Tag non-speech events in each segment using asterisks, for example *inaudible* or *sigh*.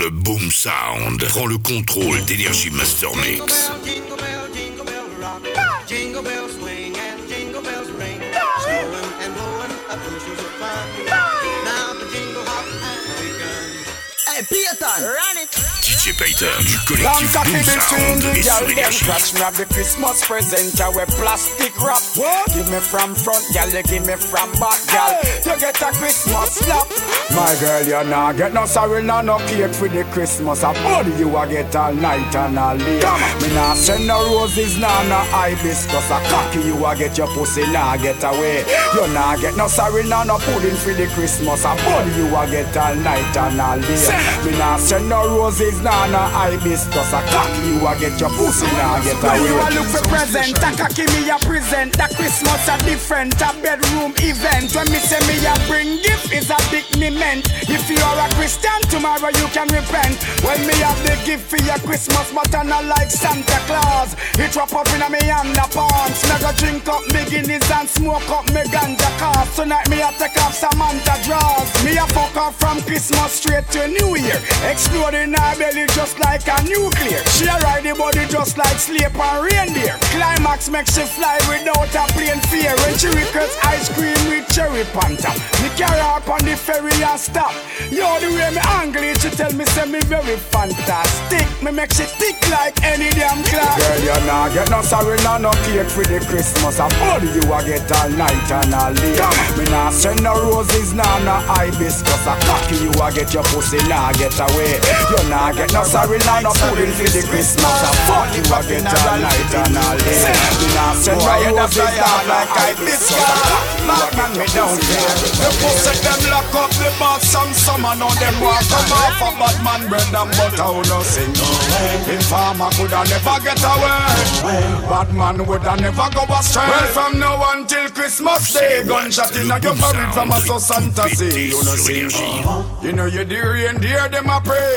le Boom Sound prend le contrôle d'Energy Master Mix. Hey, Run it! DJ Payton du collectif Boom Sound et girl sur them Énergie. crush me the Christmas present I wear plastic wrap. What? Give me from front, girl, you give me from back, girl. You get a Christmas slap. My girl, you nah get no sorry, nah no cake for the Christmas. A body you a get all night and all day. Me nah send no roses, nah no hibiscus. A cocky you a get your pussy, nah get away. You nah get no sorry, nah no pudding for the Christmas. A body you a get all night and all day. Me nah send no roses, nah no hibiscus. A cocky you a get your pussy, nah get away. When you a look for present, a cocky me a present. That Christmas a different, a bedroom event. When me say me a bring gift is a big me meant. If you are a Christian, tomorrow you can repent. When me have the gift for your Christmas, but I not like Santa Claus. It wrap up in a me underpants. Me go drink up me Guinness and smoke up me ganja cars. Tonight me a take off Samantha draws. Me a fuck off from Christmas straight to New Year. Exploding her belly just like a nuclear. She a ride the body just like sleep and reindeer. Climax makes she fly without a plane fear. When she requests ice cream with cherry panta. Me carry her on the ferry and stop. Yo, the way me angle it, she tell me say me very fantastic. Me make she tick like any damn clock. Girl, you nah get no sorry, nah no cake for the Christmas. A body you a get all night and all day. Me nah send no roses, nah no hibiscus. A cocky you a get your pussy, nah get away. You nah get no sorry, nah no pudding for the Christmas. A fuck you a get all night and all day. Me nah send no roses, nah no hibiscus. Madman, me down there. The pussy them lock up the box and summer now them walk come off a bad man bread and butter who no sing. Informer coulda never get away. Bad man woulda never go astray. Well from now until Christmas Day, gunshot inna your forehead from a so Santa say you no sing. You know you dear and dear them a pray.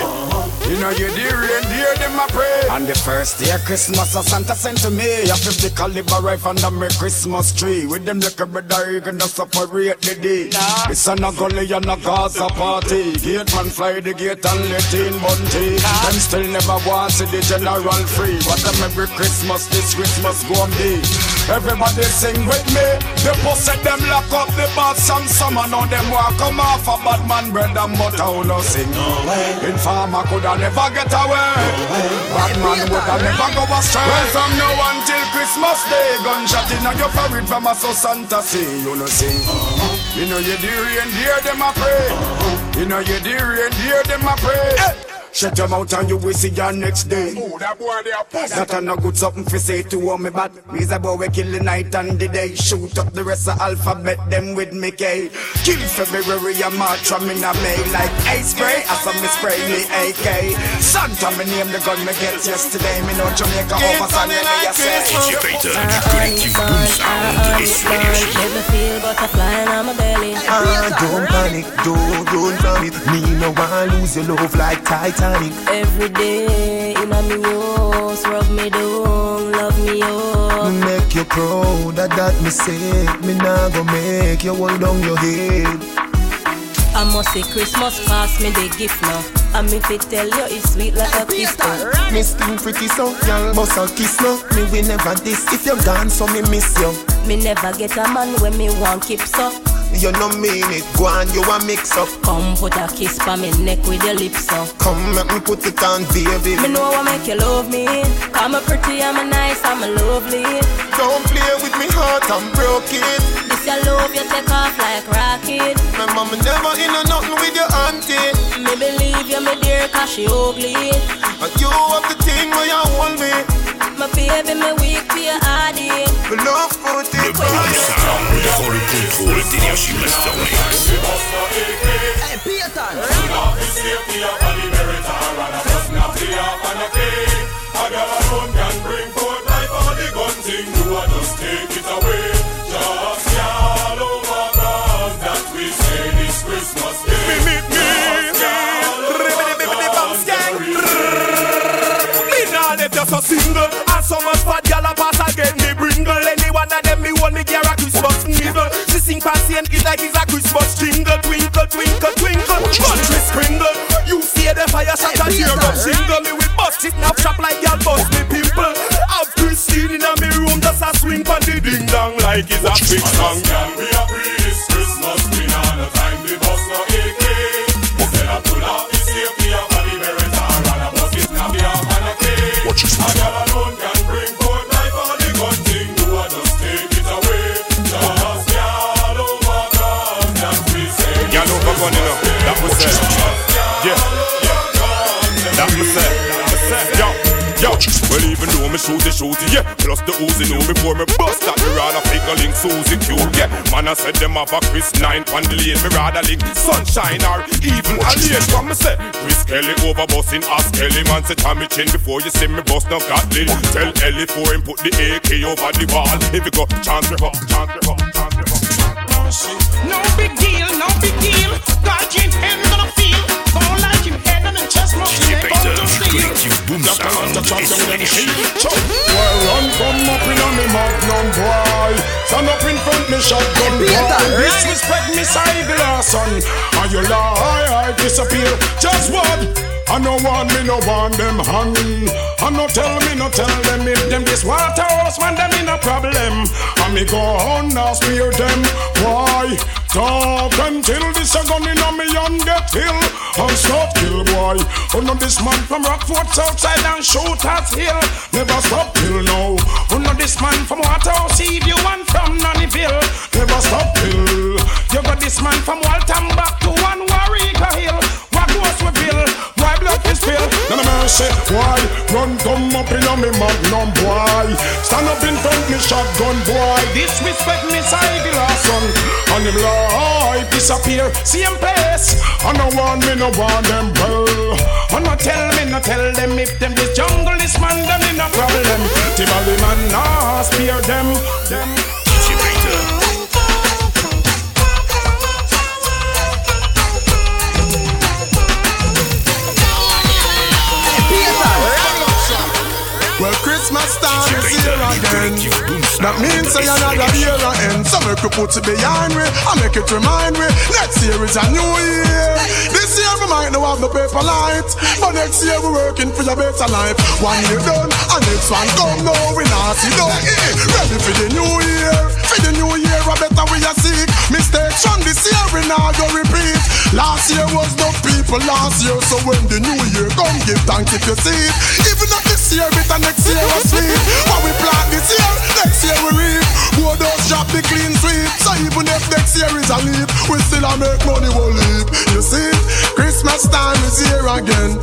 You know you dear and dear them a pray. On the first day of Christmas, a Santa sent to me a 50 caliber rifle under my Christmas tree. With them little brother, you gonna separate the day. It's a gully and a Gaza party. Gate man fly the gate and let in bunty. Them still never want to see the general free. But them every Christmas, this Christmas go on be. Everybody sing with me. The pussy them lock up the bats and summer now them walk come off a bad man bread and butter who no sing. Informer coulda never get away. No Bad man woulda never go astray. Well from now until Christmas Day, gunshot inna your forehead from a so Santa say you no sing. Uh-huh. You know you dear and dear them a pray. Uh-huh. You know you dear and dear them a pray. Shut your mouth and you will see your next day. Oh, that boy they a pussy. That a no good something for say to all me bad. Me's a boy we kill the night and the day. Shoot up the rest of alphabet them with me K. Kill February and March from in a May like ice spray. I saw me spray me AK. Santa me name the gun me get yesterday. Me know Jamaica over Sunday me a say. DJ Payton du collectif Boom Sound et sur Énergie. Make me feel butterfly in my belly. Ah, don't panic, don't, don't panic. Me no want lose your love like Titanic. Every day in a me house, rub me down, love me up. Make you proud that that me say. Me nah go make you hold down your head. I must say Christmas pass me the gift now. And me fit tell you it's sweet like a kiss. now. Me skin pretty so, y'all must a kiss no. Me we never this if you're gone, so me miss you. Me never get a man when me want keep so. You no mean it, go on, you a mix up. Come put a kiss pa me neck with your lips so. Come make me put it on, baby. Me know what make you love me. I'm a pretty, I'm a nice, I'm a lovely. Don't play with me heart, I'm broke it. This your love you take off like rocket. My mama never in a nothing with your auntie. Me believe you, me dear, cause she ugly. And you have the thing where you hold me. My baby, me weak for your hardy. Me love put Le it Boom Sound prend le contrôle d'Énergie Master Mix. Hey, Peyton, Me, nothing patient. It's like it's a Christmas jingle, twinkle, twinkle, twinkle. Country sprinkle. You fear the fire shot and hear up single. Me we bust it, now chop like y'all bust me pimple. Have Christine in a me room, just a swing for the ding dong like it's a big song. Can we agree? Me shoot the shooty, yeah. Plus the Uzi know before me bust that Me rather pick a link Susie Q, yeah. Man I said them have a Chris 9 on the lane Me rather link Sunshine or even a lane What me say? Chris Kelly over busting Ask Kelly man say Tommy chin Before you see me bust no got lil. Tell Ellie for him put the AK over the wall If you go chance me up, chance me up, chance me up No big deal, no big deal. God, you Sound et Énergie. Well, run come up in on me magnum boy Stand up in front me shotgun boy Disrespect me side glass son And you lie, I disappear. Just what? I no want me, no want them hand. I no tell me, no tell them. If them this water house man, them in a problem. And me go on now spear them. Why? Talk until this a gun in on me and get hill. And stop kill boy. Oh no this man from Rockfort Southside and shoot at hill. Never stop till now. Oh no this man from Waterhouse you one from Nannyville. Never stop till You got this man from Waltham back to one Warwick Hill. What was we bill? Blood is spill? No mercy Why? Run come up in on me magnum. Boy Stand up in front me shotgun boy. Disrespect me side the last son. And him life disappear. Same place. I no want me no want them well. I no tell me no tell them. If them this jungle this man them in a problem. Timberly man nah spear them. Them my Christmas time is DJ here Peter, again. That means say another year a end. So make we put it behind me. I make it remind me. Next year is a new year. This year we might not have the paper light, but next year we working for your better life. One year done, and next one come now. We not see. Eh, Ready for the new year. For the new year, I better we are seek. Mistakes from this year we now go repeat. Last year was no people last year, so when the new year come, give thanks if you see it. Even if this year better next year was sweet. What we plant this year, next year we reap. Who those drop the clean sweep. So even if next year is a leap, we still a make money will leap. You see, Christmas time is here again.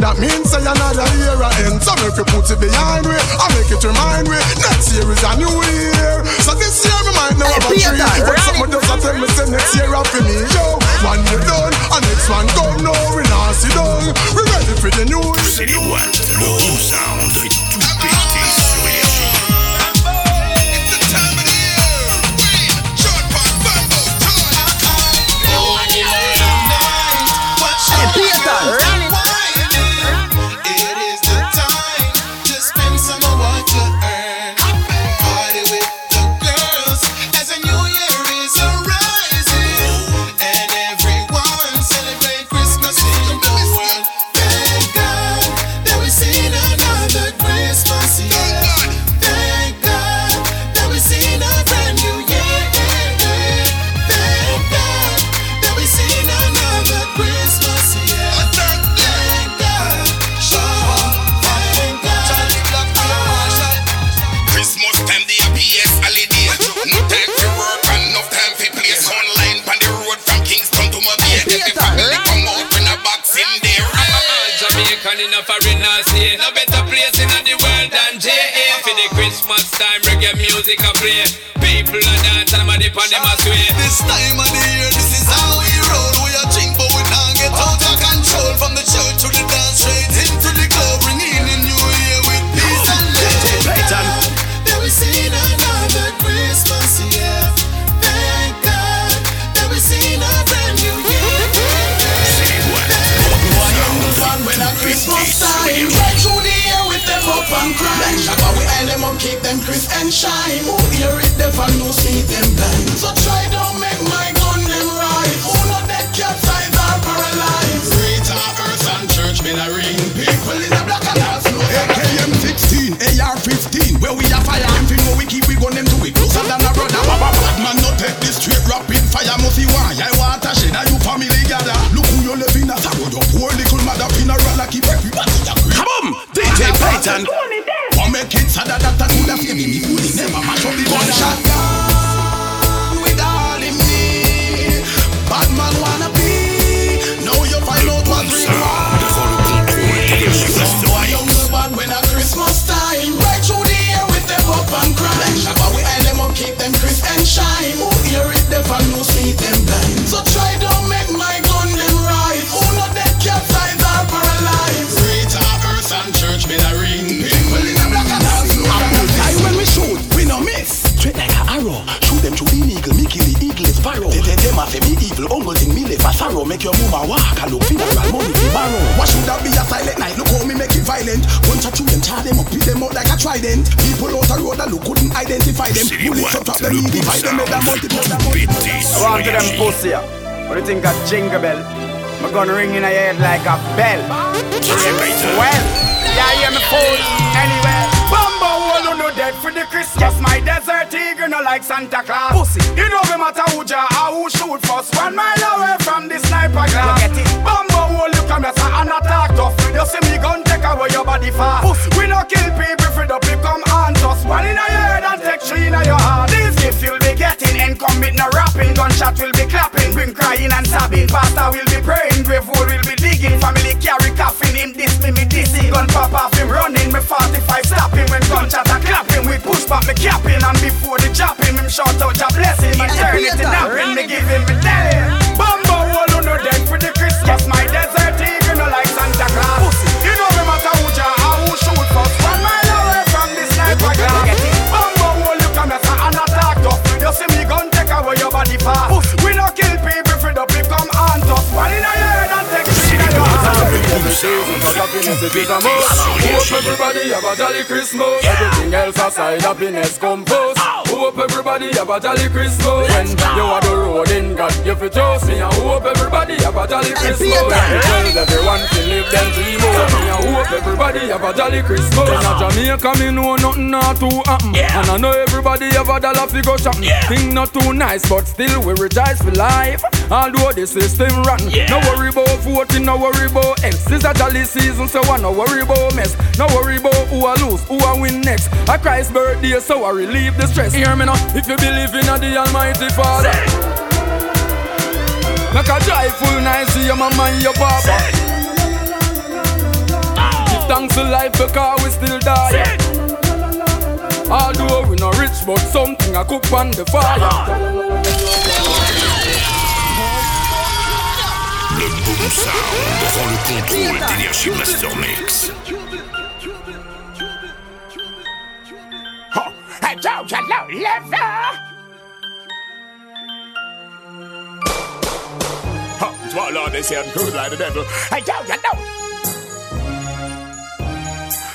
That means say another year a end. So if you put it behind me, I make it remind me. Next year is a new year. So this year we might know about Peter, tree. But run something it, just a tell me say next year after me. Yo, one year done, and next one come now. We not see done. We ready for the new year. C'est les watts, le Sound trident. People out the road that look couldn't identify them. Bullets up top them, me divide them, make them multiply them. I want to them pussy. What do you think of jingle bell? My gun ring in your head like a bell. Well, yeah, hear me fool. Anyway, Bumbo wall who no dead for the Christmas. My desert eagle no like Santa Claus. Pussy, you know me matter who ja or who shoot first. One mile away from the sniper glass. You get it? Bumbo wall you come here sir, and attack tough. You see me gun take away your body fast. We no kill people for the become hunt us. One in a head and take three in your heart. These gifts you'll be getting. And commit no rapping. Gunshot will be clapping. Bring crying and sobbing. Pastor will be praying. Grave hole will be digging. Family carry coffin. Him this me me this Gun pop off him running. Me 45 stopping. When gunshot a clapping. We push back me capping. And before the chopping. Him shout out your blessing. Eternity napping. Me give him me telling. Heart. Hope everybody have a jolly Christmas. Everything else aside, happiness first. Hope everybody have a jolly Christmas. When you are the road in God, you fi trust me. I hope everybody have a jolly Christmas. Tell everyone to live them dream out. Me I hope everybody have a jolly Christmas. In a Jamaica, me know nothing not to happen. And I know everybody have a dollar fi go shopping. Thing not too nice, but still we rejoice for life. Although the system run, no worry about voting, no worry about else. This a jolly season, so I no worry about mess. No worry about who I lose, who I win next. A Christ's birthday, so I relieve the stress. Hear me if you believe in the Almighty Father. Make a joyful night, see your mama and your papa. Give thanks to life because we still die. Although we not rich, but something I cook on the fire. Le Boom Sound prend le contrôle d'Energy Master Mix. Joe, hello, leather. Ha, it's what Lord they I'm good like the devil. Hey, Joe, hello.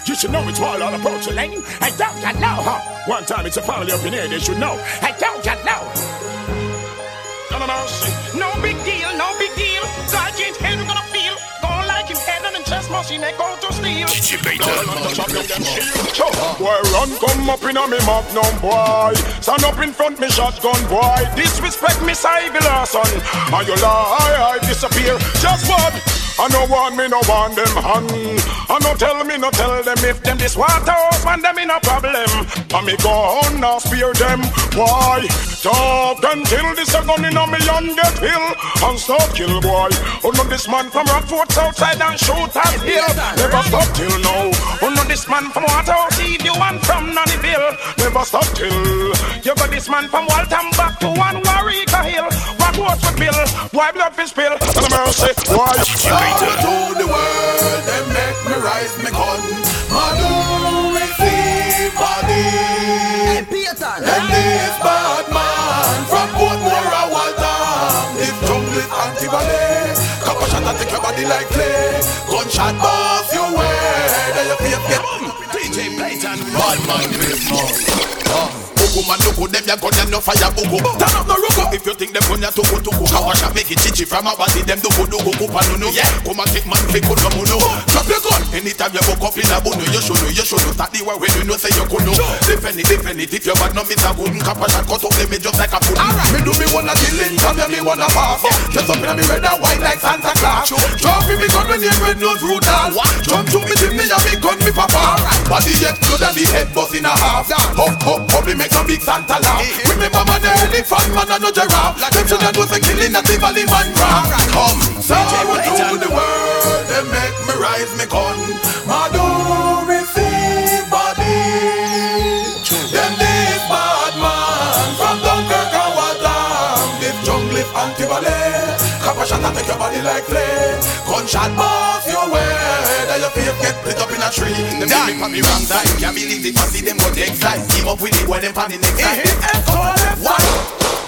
You should know it's what Lord approach the lane. Hey, Joe, hello. Ha, one time it's a family up in here, they should know. Hey, Joe, hello. No, no, no, see. No big deal, no big deal. God machine, they go to steal. DJ Boy, run, come up in a me magnum, boy. Stand up in front me shotgun, boy. Disrespect me, Ivy Larson. And you lie, I disappear. Just what? I no want me, no want them hand. I no tell me, no tell them if them this water man, them in a problem. I me go on, now spear them. Why? Talk until this a gun in a me and get hill. And stop kill, boy. Oh no, this man from Rockfort outside and shoot at hill. Never stop till now. Oh no, this man from Waterhouse, see you one from Nannyville. Never stop till. You got this man from Waltham back to one Warwick Hill. What was with Bill? Why blood fi spill? And mercy, why? All to the world, them make me rise me gun. Madu with the body. And this bad man from Portmore or Waltham. If jungle is anti-valley, couple shot and take your body like clay. Gunshot bust your way. Then you feel get DJ Payton. bad man Christmas. Uh. Bugu man them ya gun ya no fire bugu. Turn up no rugo if you think them gun ya tuku tuku. Kawash a make it chichi from a body them do do go kupa no no. Yeah, come and take man kun no no. Drop your gun anytime you woke up in a bunu. You should know, you should know. That the way when you know say you could know. Defend it, defend it. If you bad no miss a good kappa shot cut up them me just like a fool. Me do me wanna killing, come here me wanna pass. Dress up in me red and white like Santa Claus. Drop me me gun when you red nose brutal. Jump to me, to me and me gun me papa. Body get good and the head bust in a half. Up, up, up, we make some big Santa laugh. Remember man, the elephant man and no giraffe. Them should do some killing at the valley man rap. Come, so to the world, they make me rise me gun. My do receive body. Them this bad man from Dunkirk and Waltham. This jungle is anti-ballet. Copper shot and take your body like flame. Gunshot bust your way. Then your face get split up in a tree. Them me from me wrong side. Can't believe the them go take side. Team up with it when them pan the next oh, side. What?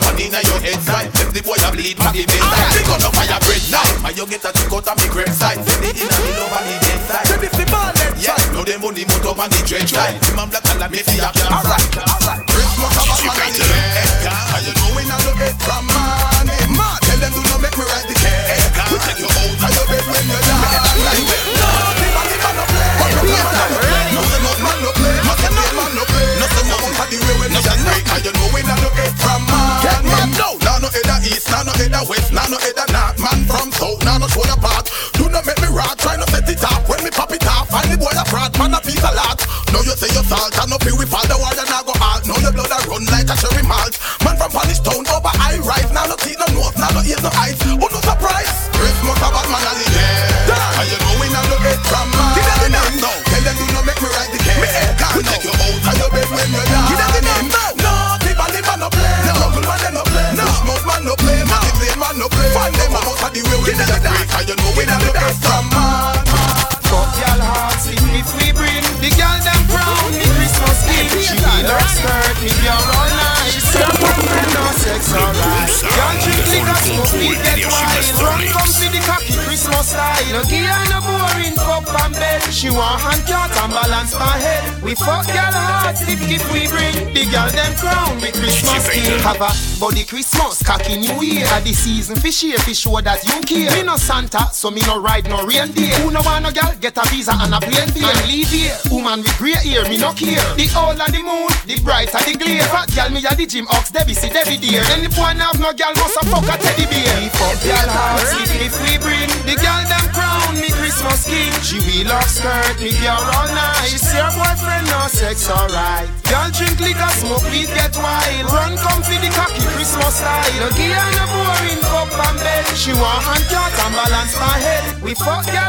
Money in your head side. Left the boy a bleed from the bed side. Pick up the fire bread now. And you get a trick out of me grave side. Send it in a me love and the dead side. Send it the ball Yeah, now them money moot up on the dredge side. Him and black and me see a Alright, alright. Christmas a bad man the head. You know we not look it from morning. No, now no either east, now no either west, now no either north. Man from south, now no shoulder part. Do not make me rot, try no set it up. When me pop it off, find the boy a fraud, man a piece of lot. Now you say you salt, and up here we fall the water, now go halt. Now your blood a run like a cherry malt. Man from Polish town over high rise, now no teeth, no nose, now no ears, no eyes. The man no play. Them out of the way we just break. And you know we not look from morning. Fuck y'all hearts if we bring the girl them crown the Christmas Eve. She be her skirt, me girl all night. Say boyfriend no sex alright. Liquor, get wild. Run come see the cocky Christmas style. No her no boring cup and bed. She want hand cut and balance my head. We fuck girl hearts if if we bring the girl them crown the Christmas Eve. Have a body Christmas, cocky New Year. The season for share, for show that you care. Me no Santa, so me no ride no reindeer. Who no want no girl, get a visa and a plane fare. And leave here, woman with grey hair, me no care. The owl and the moon, the bright and the glare. Fat girl, me a the gym ox, Debbie see Debbie dear. Any boy have no girl, must a fuck a teddy bear. Girl hearts if, if we bring the girl them crown me Christmas king. She will off skirt, me girl all night. She see her boyfriend no sex alright. Girl drink liquor, smoke weed, get wild. Run come for the cocky Christmas style. No give her no boring cup and bed. She want hand cut and balance my head. We fuck girl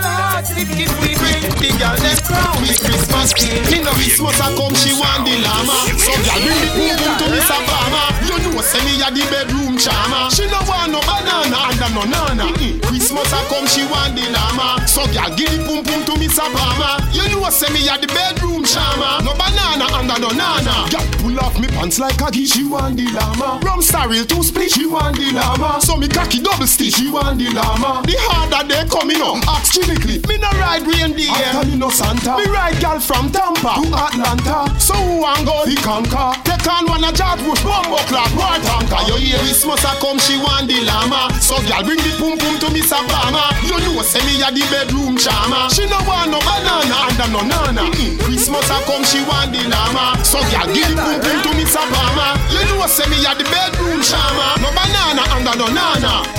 if, if we bring the girl them crown me Christmas king. Me no Christmas a come, she want the llama. So girl bring the boom boom to Miss Obama. You know say me a the bedroom charmer. She no want no banana and no nana. Mm-mm. Christmas a come, she want the llama. So girl give the boom boom to Miss Obama. You know say me a the bedroom charmer. No banana and no nana. Girl pull off me pants like a she want the llama. Rum star real two split, she want the llama. So me cocky double stitch, she want the llama. The harder they coming up, ask cynically. Me no ride reindeer, after me no Santa. Me ride girl from Tampa to Atlanta. So who want go the conquer? Take on one a George Bush, bumbo clock, war tanker. You hear Christmas a come, she want the llama. So girl bring the pum pum to Miss Obama. You know say me a the bedroom charmer. She no want no banana and no nana. Christmas a come, she want the llama. So girl give the pum pum to Miss Obama. You know say me a the bedroom charmer. No banana and no nana.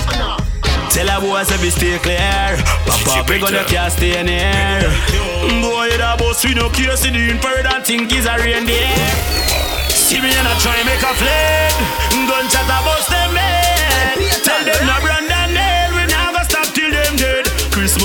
Tell a boy say be stay clear Papa big on you can't stay in here Boy that boss we no care See the infrared and think is a reindeer See me and I try make a flame Gunshot a bust them head Tell them no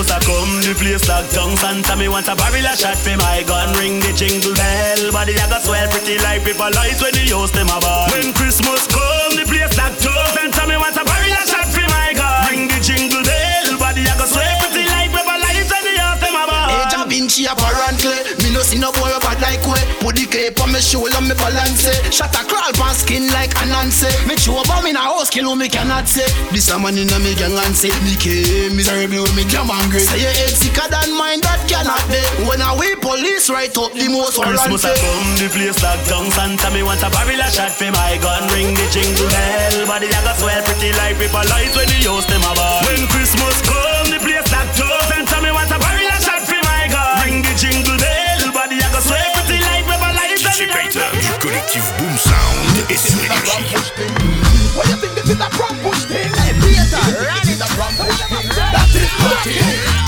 Christmas a come, the place locked down Santa me want a barrel a shot for my gun Ring the jingle bell. Body a go swell pretty like paper lights When the house them a ball When Christmas come, the place locked down Santa me want a barrel a shot for my gun Ring the jingle bell. Body a go swell pretty like paper lights When the house them a ball Age of Vinci apparently Me no see no boy bad like way Put the cape on me shoulder me balance it. Shot a crawl pan skin like a Nancy. Me chew up me in a house kill who me cannot say This a man in a me gang and say Me came miserable with me jam angry Say your head sicker than mine that cannot be. When a we police right up the most Christmas a come, the place locked down. Santa me want a barrel a shot for my gun. Ring the jingle bell. Body a go swell pretty like people lights When the house them a When Christmas come, the place locked down the house du collectif Boom Sound et sur Énergie. What you think this is a prom push thing? Prom push thing. That is nothing.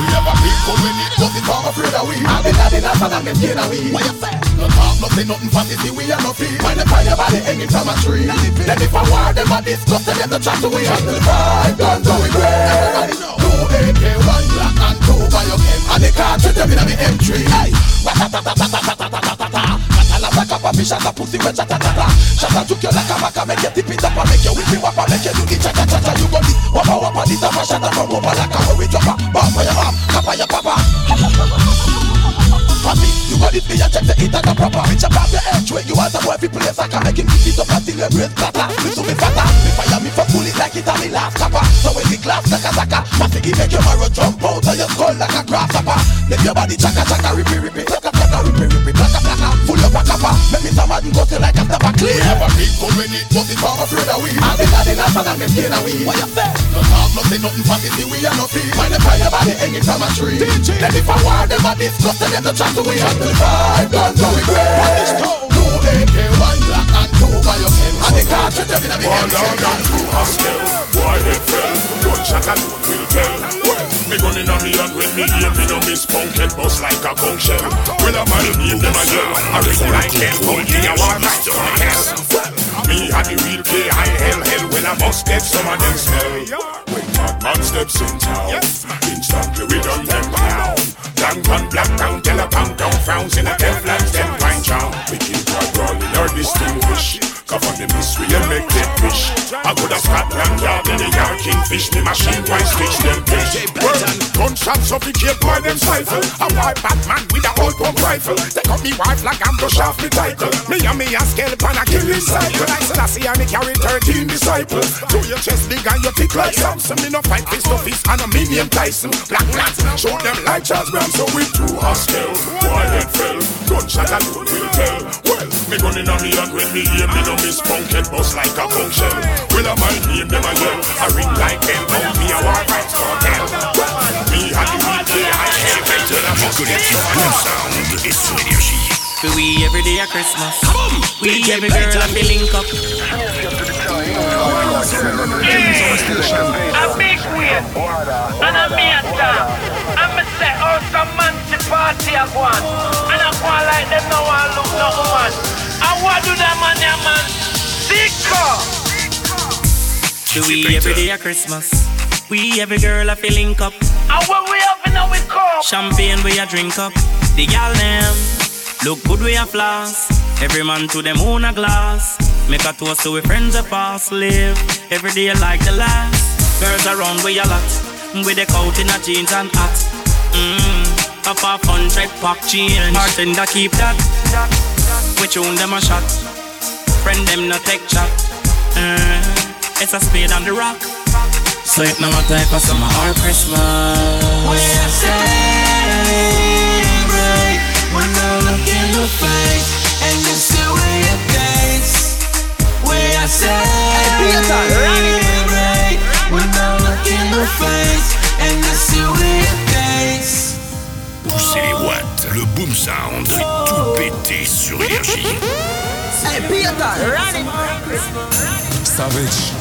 We have a when it was it I'm afraid of we I've been had enough and I'm getting a we What you? No talk, nothing, nothing fantasy, we are no feel When the fire body hanging from a tree Then if I war them a discuss, then them the chat to we Until five guns we Everybody Two AK, one black and two your game And the cartridge them me M3 Hey, mi shata pussy wet chata chata Shata took your laka maka make your tippy tapa Make your whippy wapa make your loogie chata chata You got it wapa wapa di tapa shata from wapa laka Hurry chopper, bam for your mom, papa. Papi. You got it, me and check the it like a proper Bitch, I pop the edge when you out the boy, people left I can make him kick it up until the breath clapper Me to me fatter, me fire me for fully like it and me laugh tapper So when me clap, taka taka My figgy make your marrow jump out of your skull like a grasshopper. Make your body chaka chaka, rippy rippy, plaka plaka, rippy rippy, plaka plaka Full of a copper, make me some mad and go till like a stopper clear. We Never be good when it was it, I'm afraid of we in a bag and them gain a weed. What you say? No talk, no say nothing fantasy, we are no fee. When they try about it, from a tree. DJ. Then if I war them a discuss, then them the chance we have to five guns on we. What is told? Two AK, one black and two by your skin. And the cartridge, them in a big One down two hostile, why they fell? One shot and one will tell me gun in a me and when me aim Me no miss punk head bust like a conch shell. Well, man name them a yell. I ring like hell Hold me war right to my hell Me had the real K I hell hell When I bust dead some of them smell. When bad man steps in town. Instantly we done them down. Down, down, black down, tell a pound down Frowns in a Teflon, them pine chow We keep our crawling or distinguish Cover the mystery and make them fish. I go to Scotland Yard in the yard kingfish. Me machine wise fish them fish. Well, gunshots suffocate boy them stifle. A white Batman with a old pump rifle. They up me wife like I'm the shaft me title. Me and me a and a killing cycle. I see and me carry 13 disciples. To your chest big and your thick like Samson. Me no fight fist to fist and a me name Tyson. Black lads show them like Charles Brown. So we too hostile Boy head fell. Gunshot alone will tell. Well, me gun in a me and when me aim me no know me spunk head bust like a function. Well, I might name them as. I ring like them, but me a war right cartel. Me and the weekend, I can't wait till I'm good at you. Sound is radio sheet. We every day at Christmas. Come on, we every girl and we link up. A big weird and a meander. I'm a set out some man to party at one. And I want like them no one look no one. And what do that man, yeah, man? Sicko. For we every day a Christmas. We every girl a fi link up. And when we up in we come. Champagne we a drink up. The gal them look good we a floss. Every man to them own a glass. Make a toast to we friends a pass live. Every day like the last. Girls around we a lot. With the coat in a jeans and hat. Mmm. Up a hundred pack change. Bartender keep that. We tune them a shot. Friend them no take chat. Uh, it's a speed on the rock. So it no matter if I summer or Christmas. We are celebrate when I look in the face and you see where your face. We are celebrate when I look in the face and you see where your face. Poussez les watts, le boom sound fait tout péter sur énergie. Hey, Peter, run it. Savage,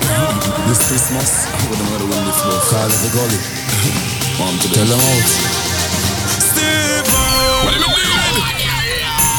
this Christmas, I'm gonna murder when they flow. Call it a gully. Mom to tell them out.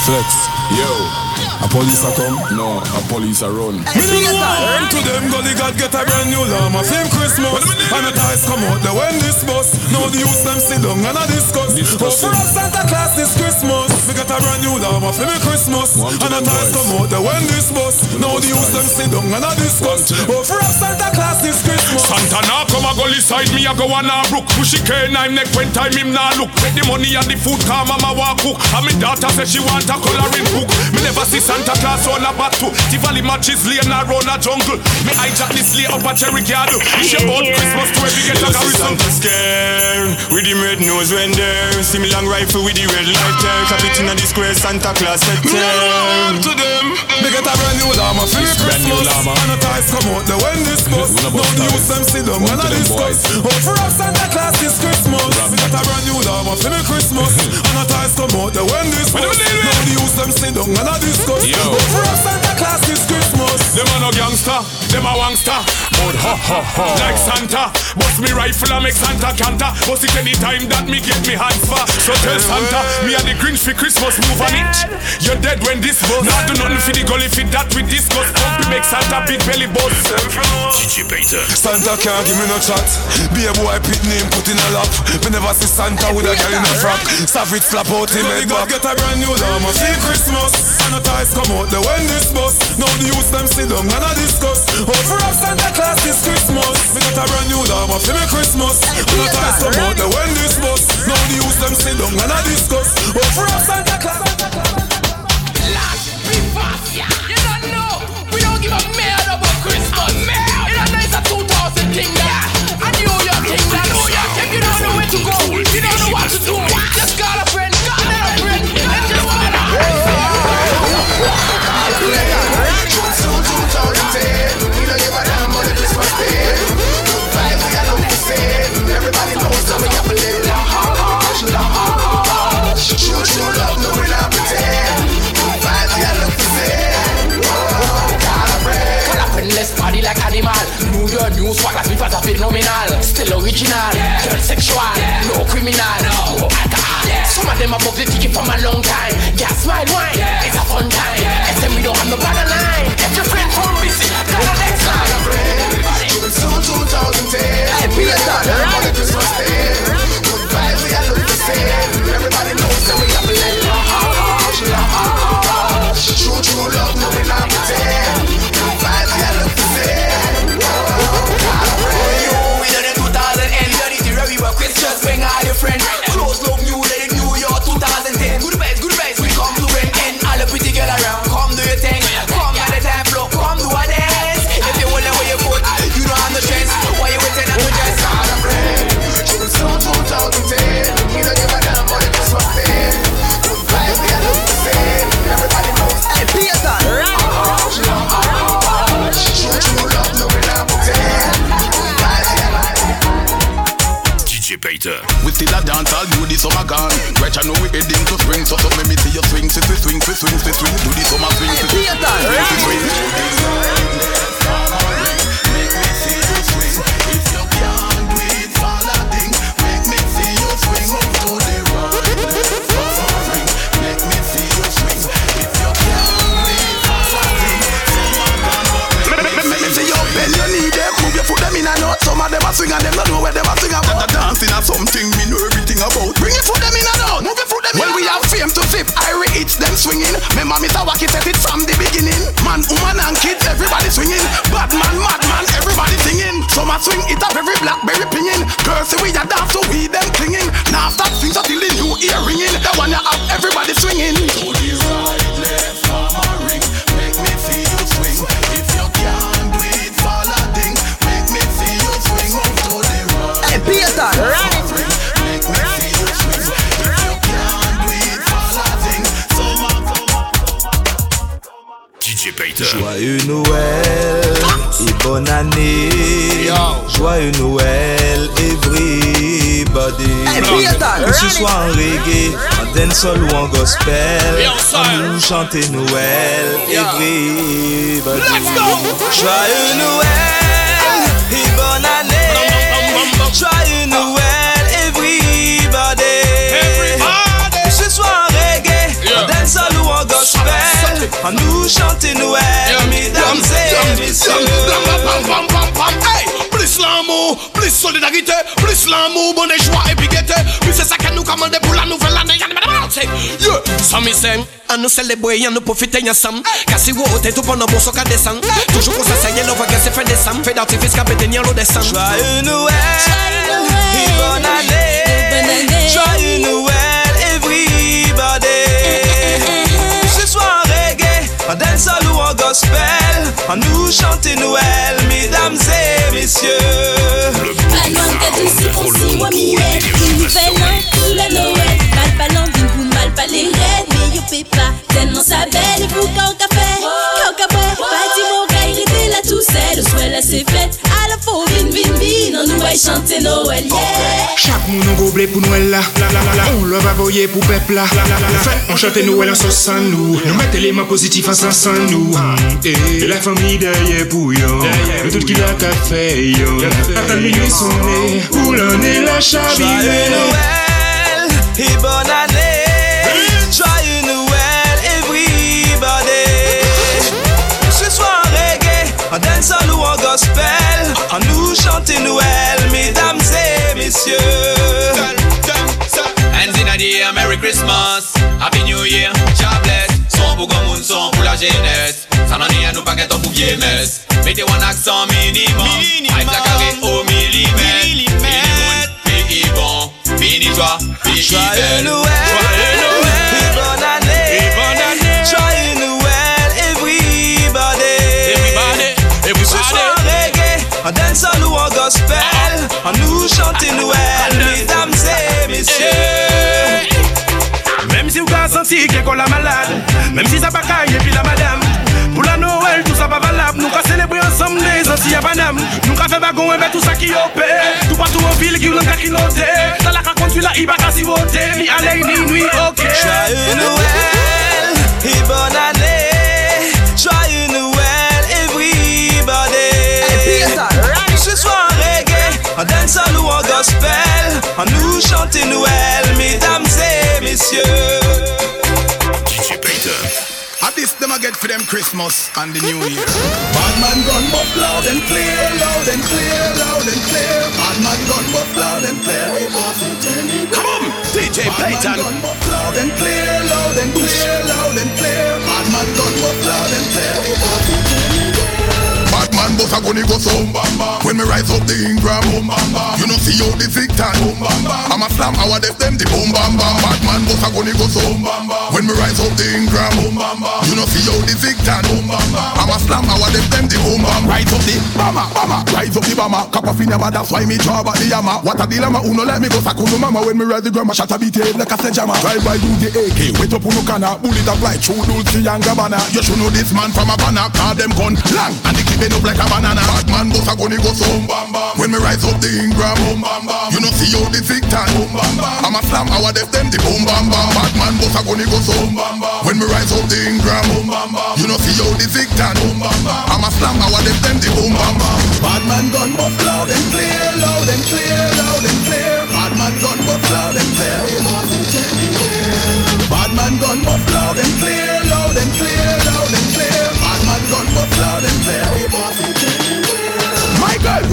Flex, yo. A police a come? No, a police a run. Me no want to them gully God get a brand new llama Film Christmas. And the ties come out the when this bus. Now the youth them sit down and a discuss. Oh for us Santa Claus this Christmas. Me get a brand new llama for me Christmas And the ties come out the when this bus. Now the youth them sit down and a discuss. Oh for us Santa Claus this Christmas. Santa now come a gully side me a go on a brook. Pushy cane I'm neck when time him nah look. Take the money and the food come mama walk cook. And me daughter say she want a coloring book. Me never see Santa Claus on a batu Tivoli matches lane around a jungle. Me hijack this lay up a cherry garden It's your old Christmas to every get a garrison. Santa scare with him red nose when there. See me long rifle with the red lighter. Cap it in a the square Santa Claus head Me no to them. Me get a brand new llama for me Christmas. *laughs* llama. And the ties come out the when this bus. Una Now bus the ties. them sit down and a to them discuss. Boys. Oh for us Santa Claus this Christmas. Me get a brand new llama for me Christmas. And the ties come out the when this bus. Now the the youth them sit down and a discuss. Yo. But for us Santa Claus this Christmas. Them a no gangster, them a wangster. Mud ha ha ha. Like Santa, bust me rifle and make Santa canter. Bust it anytime that me get me hands for. So tell Santa, me a the Grinch for Christmas move on it. You're dead when this bust. Now do nothing for the gully fit that we discuss. Pump me make Santa big belly bust. DJ Peter. Santa can't give me no chat. Be a boy pit name put in a lap. Me never see Santa with a girl in a frock. Savage slap out him head back. Get a brand new llama see Christmas. And a come out the when this bus. Now the youth them sit down and a discuss. Oh for us Santa Claus this Christmas. Me get a brand new llama for me Christmas. And a ties come out the when this bus. Now the youth them sit down and a discuss. Oh for us Santa Claus. Be fast, yeah. You don't know. We don't give a mad about Christmas. A nice a 2000 thing that. A New Year thing that. New. If you don't know where to go, you don't know what to do. Just call New swag, like we pass a phenomenal. Still original, girl sexual, no criminal, no alcohol. Some of them above the ticket from a long time. Gas wine, it's a fun time. And then we don't have no bottom line. Your friend phone busy, call the next line. Soon 2010. Hey, Peter, Money Christmas Day. Good vibes, we are look the same. A all do the summer gone. Right you know we heading to spring So so let me see you swing, swing, swing, swing, swing, swing, swing. Do the summer swing, see swing, see your swing, Make me see you swing, swing, swing, swing. Some of them a swing and them don't know where them a swing about. That dancing a something me know everything about. Bring your foot them in and out, move your foot them well, in. Well we have fame to flip, Irie hits them swinging. Remember Mr. Wacky said it from the beginning. Man, woman and kids, everybody swinging. Bad man, mad man, everybody singing. Some a swing it up every blackberry pinging. Girls say we a dance so we them clinging. Now stop swing until the new ear ringing. The one you have everybody swinging. To the right, left, mama ring. Make me feel swing. If you can't do it, follow ding. Make me feel swing. To the right. Hey, Peter, run it. DJ. Joyeux Noël et bonne année. Joyeux Noël, everybody. Que ce soit en reggae, en dancehall ou en gospel, nous chanter Noël, everybody. Joyeux Noël et bonne année. Joyeux Noël, everybody. Que ce soit en reggae, en dancehall ou en gospel, à nous chanter Noël, mesdames et messieurs. Hey, plus l'amour, plus solidarité, plus l'amour, bonne joie et biguette. Plus c'est ça que nous commandons pour la nouvelle année. Yeah, ça me sème. À nous célébrer, à nous profiter ensemble. Car si vous ôtez tout pendant bon soca descend. Toujours pour s'essayer, l'on va gagner fin décembre. Fait d'artifice a pété l'eau descend. Joyeux Noël et bonne année. Joyeux Noël, reggae, en dancehall ou en gospel, à nous chanter Noël, mesdames et messieurs. Alman ka douce pour si moi miette Une nouvelle an sous la Noël. Mal pas l'envie pour mal pas les raids Mais yo fait pas tellement ça belle. Et vous quand café Quand café. Pas dit mon gars il était là tout seul. Le soir là c'est fête À nous va chanter Noël, yeah. Chaque monde en gobelet pour Noël, là. On le va voyer pour peuple, là. On chante Noël en sauce sans nous. Nous mettons les mains positives en sens sans nous. Et la famille derrière pour yon. Le tout qui l'a qu'à faire, La famille est sonnée Pour l'année la chabillée Noël et bonne année. En dancehall ou gospel, en nous chanter Noël, mesdames et messieurs. Hands in the air, Merry Christmas, Happy New Year, God bless. Son pour monde, son pour la jeunesse. Ça n'en est à nous pas qu'être pour vieille messe. Mettez un accent minimum, malade. Même si ça pas caille et puis la madame. Pour la Noël tout ça pas valable. Nous qu'à célébrer ensemble les Antilles à Paname Nous qu'à faire bagon et tout ça qui opère. Tout partout en ville qui Dans la raconte la iba qu'à si voter. Mi allez ni nuit ok. Joyeux Noël et bonne année. Joyeux Noël, everybody. Ce soir en reggae, en dancehall ou en gospel, en nous chanter Noël, mesdames et messieurs. DJ Payton. I this them I get for them Christmas and the New Year. *laughs* Bad man gun buff loud and clear, loud and clear, loud and clear. Bad man gun buff loud and clear. Come on, DJ Payton. Gun buff loud and clear, loud and clear, loud and clear. Bad man gun buff loud and clear. Man boss a gonna go so When me rise up the Ingram oh, boom, bam, bam. You know see how the Victor oh, I'm a slam our death them the boom bam bam. Bad man boss a gonna go so When me rise up the Ingram oh, boom, bam, bam. You know see how the Victor I'm a slam our death them the boom bam. Rise up the bama bama. Rise up the bama. Cap off in that's why me draw back the yama. What a dilemma uno let me go sakunu mama. When me rise the grandma shot a beat head like a sledgehammer. Drive by do the AK Wait up uno kana Bullet a fly through Dolce and Gabbana You should know this man from a banner. Call them gun long And they keep it up like a banana. Bad man boss a gonna go so When me rise up the Ingram You know see how the Victor I'm a slam our death them the boom bam bam. Bad man boss a gonna go so When me rise up the Ingram You know see how the Victor I'm a slam our death them the boom bam bam. Bad man gun buff loud and clear Loud and clear, loud and clear. Bad man gun buff loud and clear. Bad man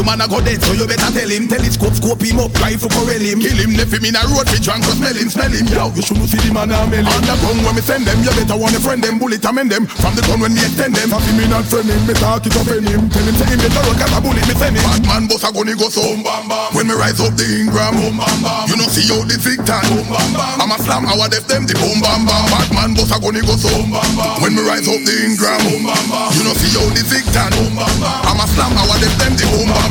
you man a go dead, so you better tell him. Telescope, scope him up, rifle corral him. Kill him, left him in a road, fi drunk, cause smell him, smell him. Yo, you shouldn't see the man a. On the gun when me send them, you better want a friend them. Bullet amend them, from the gun when me extend them. Happy me not friend him, me talk it up in him. Tell him, say him better run, cause a bullet me send him. Bad man, boss a gun, he go so. When me rise up the Ingram, you know see how the Victor. I'm a slam, our death them, the boom bam bam. Bad man, boss a gun, he go so. When me rise up the Ingram, you know see how the Victor. I'm a slam, our death them, the boom bam bam.